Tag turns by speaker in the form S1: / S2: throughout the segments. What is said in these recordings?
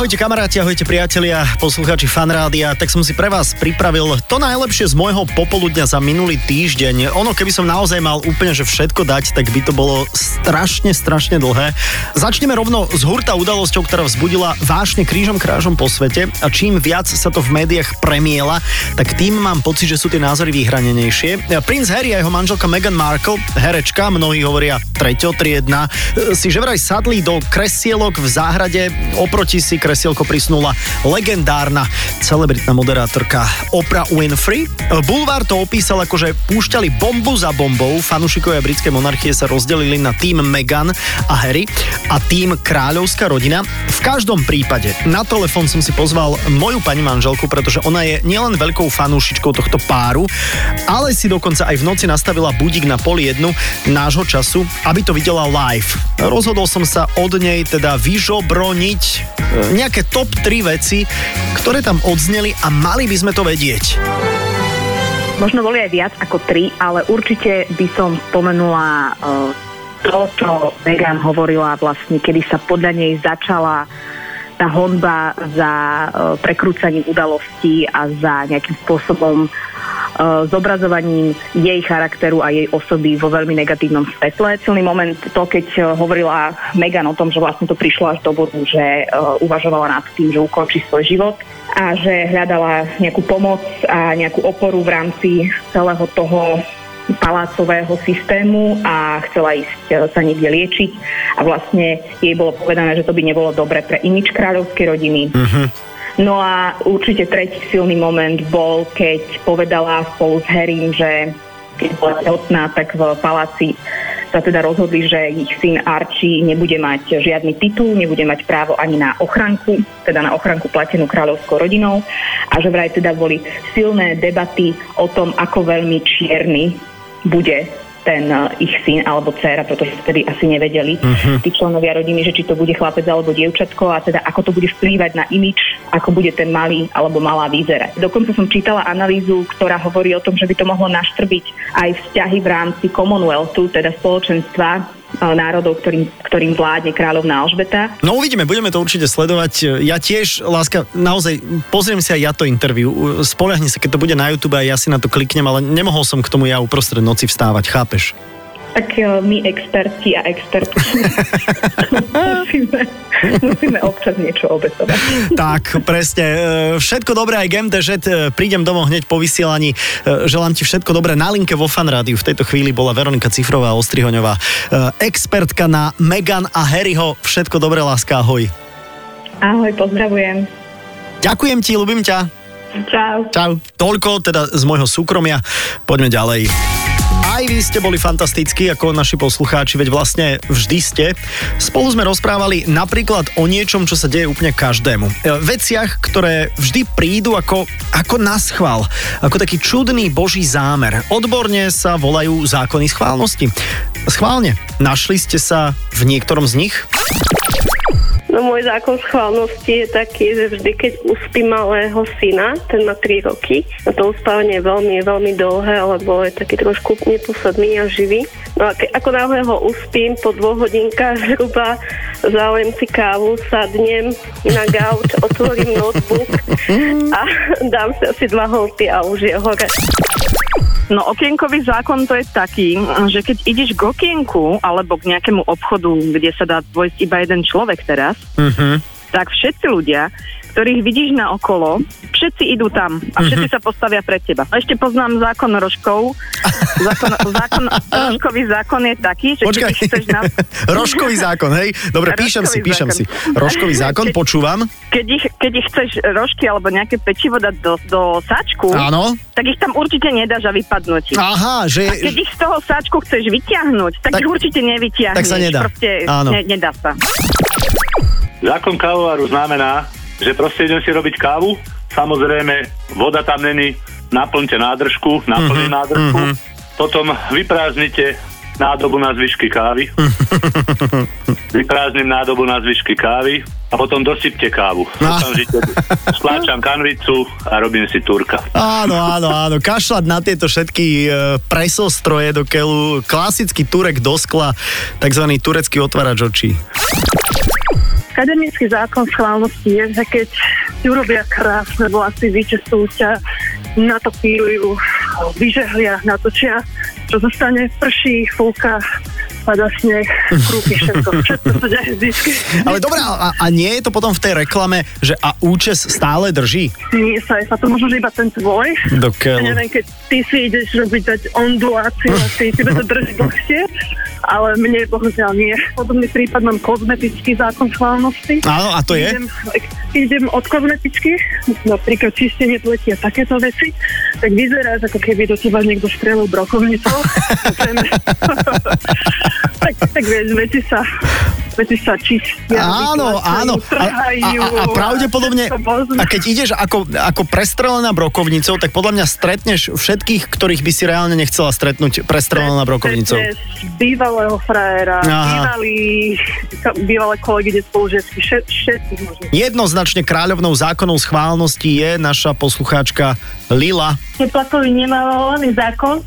S1: Ahojte kamaráti, ahojte priatelia, poslucháči fanrádia, tak som si pre vás pripravil to najlepšie z môjho popoludňa za minulý týždeň. Ono, keby som naozaj mal úplne že všetko dať, tak by to bolo strašne, strašne dlhé. Začneme rovno s hurta udalosťou, ktorá vzbudila vášne krížom krážom po svete a čím viac sa to v médiách premiela, tak tým mám pocit, že sú tie názory vyhranenejšie. Prince Harry a jeho manželka Meghan Markle, herečka, mnohí hovoria treťotriedna, si že vraj sadli do kresielok v záhrade, oproti si kresielko prisnula legendárna celebritná moderátorka Oprah Winfrey. Bulvár to opísal ako, že púšťali bombu za bombou, fanúšikovia britskej monarchie sa rozdelili na tým Meghan a Harry a tým kráľovská rodina. V každom prípade na telefón som si pozval moju pani manželku, pretože ona je nielen veľkou fanúšičkou tohto páru, ale si dokonca aj v noci nastavila budík na pol jednu nášho času, aby to videla live. Rozhodol som sa od nej teda vyžobroniť nejaké top 3 veci, ktoré tam odzneli a mali by sme to vedieť.
S2: Možno boli aj viac ako tri, ale určite by som spomenula uh, to, čo Megan hovorila vlastne, kedy sa podľa nej začala tá honba za uh, prekrúcaním udalostí a za nejakým spôsobom zobrazovaním jej charakteru a jej osoby vo veľmi negatívnom svetle. Celý moment to, keď uh, hovorila Megan o tom, že vlastne to prišlo až do bodu, že uh, uvažovala nad tým, že ukončí svoj život a že hľadala nejakú pomoc a nejakú oporu v rámci celého toho palácového systému a chcela ísť sa niekde liečiť a vlastne jej bolo povedané, že to by nebolo dobre pre imič kráľovskej rodiny. Uh-huh No a určite tretí silný moment bol, keď povedala spolu s Harrym, že keď bola tehotná, tak v paláci sa teda rozhodli, že ich syn Archie nebude mať žiadny titul, nebude mať právo ani na ochranku, teda na ochranku platenú kráľovskou rodinou. A že vraj teda boli silné debaty o tom, ako veľmi čierny bude ten uh, ich syn alebo dcera, pretože vtedy asi nevedeli uh-huh. tí členovia rodiny, že či to bude chlapec alebo dievčatko a teda ako to bude vplývať na imič, ako bude ten malý alebo malá vyzerať. Dokonca som čítala analýzu, ktorá hovorí o tom, že by to mohlo naštrbiť aj vzťahy v rámci Commonwealthu, teda spoločenstva národov, ktorým, ktorým vládne kráľovná Alžbeta.
S1: No uvidíme, budeme to určite sledovať. Ja tiež, láska, naozaj pozriem si aj ja to interviu. Spolahni sa, keď to bude na YouTube a ja si na to kliknem, ale nemohol som k tomu ja uprostred noci vstávať, chápeš?
S2: Tak e, my experti a expertky musíme, musíme občas niečo obetovať.
S1: Tak, presne. E, všetko dobré aj GMDŽ. E, prídem domov hneď po vysielaní. Želám ti všetko dobré. Na linke vo fanrádiu v tejto chvíli bola Veronika Cifrová Ostrihoňová. Expertka na Megan a Harryho. Všetko dobré, láska, ahoj.
S2: Ahoj, pozdravujem.
S1: Ďakujem ti, ľubím ťa.
S2: Čau.
S1: Čau. Toľko teda z môjho súkromia. Poďme ďalej. Aj vy ste boli fantastickí ako naši poslucháči, veď vlastne vždy ste. Spolu sme rozprávali napríklad o niečom, čo sa deje úplne každému. E, veciach, ktoré vždy prídu ako, ako na schvál, ako taký čudný boží zámer. Odborne sa volajú zákony schválnosti. Schválne, našli ste sa v niektorom z nich?
S3: No môj zákon schválnosti je taký, že vždy, keď uspím malého syna, ten má 3 roky, a to uspávanie je veľmi, veľmi dlhé, lebo je taký trošku neposadný a živý. No a ke, ako náhle ho uspím, po dvoch hodinkách zhruba záujem si kávu, sadnem na gauč, otvorím notebook a dám si asi dva holty a už je hore.
S4: No okienkový zákon to je taký, že keď ideš k okienku alebo k nejakému obchodu, kde sa dá dôjsť iba jeden človek teraz, uh-huh. Tak všetci ľudia, ktorých vidíš na okolo, všetci idú tam a všetci uh-huh. sa postavia pred teba. Ešte poznám zákon rožkov. Zákon, zákon, rožkový zákon je taký, že Počkaj. keď chceš na...
S1: rožkový zákon, hej? Dobre, píšem si, píšem zákon. si. Rožkový zákon, keď, počúvam.
S4: Keď ich, keď ich chceš rožky alebo nejaké pečivo dať do, do sáčku,
S1: Áno.
S4: tak ich tam určite nedáš a vypadnúť.
S1: Aha, že...
S4: A keď ich z toho sáčku chceš vyťahnuť, tak, tak ich určite nevyťahneš.
S1: Tak sa nedá.
S4: Proste Áno. Ne, nedá sa.
S5: Zákon kávovaru znamená, že proste idem si robiť kávu, samozrejme voda tam není, naplňte nádržku, naplňte mm-hmm, nádržku, mm-hmm. potom vyprázdnite nádobu na zvyšky kávy. Vyprázdnim nádobu na zvyšky kávy a potom dosypte kávu.
S1: No.
S5: Stláčam kanvicu a robím si turka.
S1: Áno, áno, áno. Kašľať na tieto všetky e, presostroje do keľu. Klasický turek do skla, takzvaný turecký otvárač očí.
S6: Akademický zákon schválnosti je, že keď ti urobia krásne vlasy, vyčestujú ťa, natopírujú, vyžehlia, natočia, čo zostane, prší, fúka, pada sneh, krúky, všetko, všetko sa deje vždycky.
S1: Ale dobrá, a, a nie je to potom v tej reklame, že a účes stále drží?
S6: Nie sa, sa to možno že iba ten tvoj.
S1: Do
S6: Ja neviem, keď ty si ideš robiť dať onduláciu ty tebe to drží dlhšie, ale mne bohužiaľ nie. Podobný prípad mám kozmetický zákon schválnosti.
S1: Áno, a to je?
S6: Idem, idem od kozmetičky, napríklad čistenie pleti a takéto veci, tak vyzeráš, ako keby do teba niekto strelil brokovnicou. tak, tak vieš, veci sa, veci sa čistia.
S1: Áno, áno. A, a,
S6: trhajú
S1: a, a pravdepodobne, a keď ideš ako, ako prestrelená brokovnicou, tak podľa mňa stretneš všetkých, ktorých by si reálne nechcela stretnúť prestrelená brokovnicou.
S6: Bývalého frajera, bývalý, bývalé kolegy, spolužiačky, všet, všetkých možných.
S1: Jednoznačne kráľovnou zákonov schválnosti je naša poslucháčka Lila.
S7: teplakový nemalovaný zákon,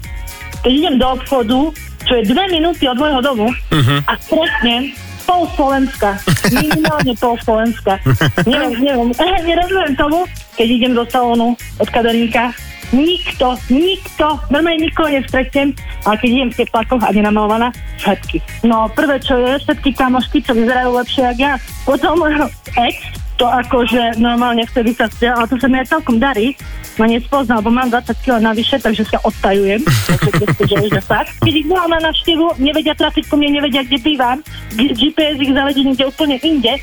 S7: keď idem do obchodu, čo je dve minúty od môjho domu uh-huh. a stretnem pol Slovenska. Minimálne pol Slovenska. neviem, neviem, nerozumiem tomu, keď idem do salónu od kaderníka. Nikto, nikto, normálne nikoho nestretnem, ale keď idem v teplakoch a nenamalovaná, všetky. No prvé, čo je, všetky kamošky, čo vyzerajú lepšie ako ja. Potom ex, to akože normálne vtedy sa stiel, ale to sa mi aj celkom darí, ma nespoznal, lebo mám 20 kg navyše, takže sa odtajujem. keď, ich volám na návštevu, nevedia trafiť ku mne, nevedia, kde bývam, G- GPS ich zavedie niekde úplne inde,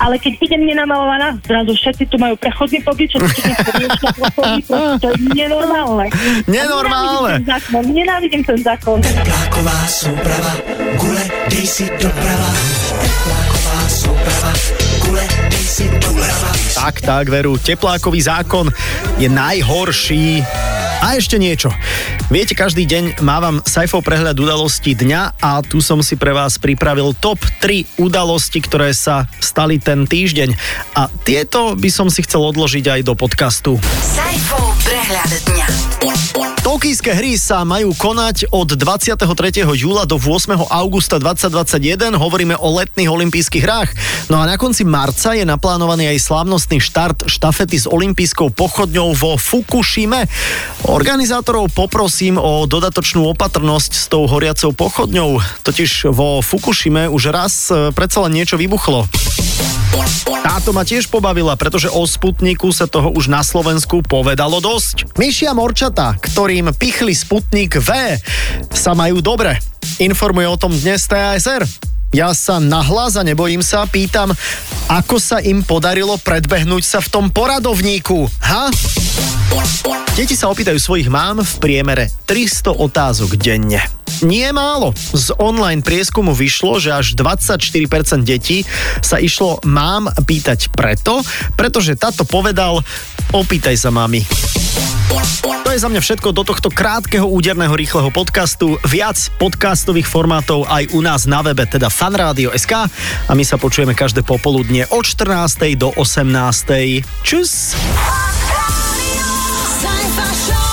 S7: ale keď idem nenamalovaná, zrazu všetci tu majú prechodný pobyt, tu pobyt, to je nenormálne.
S1: Nenormálne.
S7: Nenávidím ten zákon, nenávidím ten zákon.
S8: Tepláková súprava, gule, dej si doprava. Tepláková súprava, gule, dej si doprava.
S1: Tak, tak, veru, teplákový zákon je najhorší. A ešte niečo. Viete, každý deň mávam Saifov prehľad udalostí dňa a tu som si pre vás pripravil top 3 udalosti, ktoré sa stali ten týždeň. A tieto by som si chcel odložiť aj do podcastu.
S9: Sajfov prehľad dňa.
S1: Tokijské hry sa majú konať od 23. júla do 8. augusta 2021. Hovoríme o letných olympijských hrách. No a na konci marca je naplánovaný aj slávnostný štart štafety s olympijskou pochodňou vo Fukushime. Organizátorov poprosím o dodatočnú opatrnosť s tou horiacou pochodňou. Totiž vo Fukushime už raz e, predsa len niečo vybuchlo. Táto ma tiež pobavila, pretože o Sputniku sa toho už na Slovensku povedalo dosť. Myšia morčata, ktorým pichli Sputnik V, sa majú dobre. Informuje o tom dnes TASR. Ja sa nahlas a nebojím sa, pýtam, ako sa im podarilo predbehnúť sa v tom poradovníku, ha? Deti sa opýtajú svojich mám v priemere 300 otázok denne. Nie málo. Z online prieskumu vyšlo, že až 24% detí sa išlo mám pýtať preto, pretože táto povedal opýtaj sa mami. To je za mňa všetko do tohto krátkeho, úderného, rýchleho podcastu. Viac podcastových formátov aj u nás na webe, teda fanradio.sk a my sa počujeme každé popoludne od 14. do 18. Čus!
S9: Show.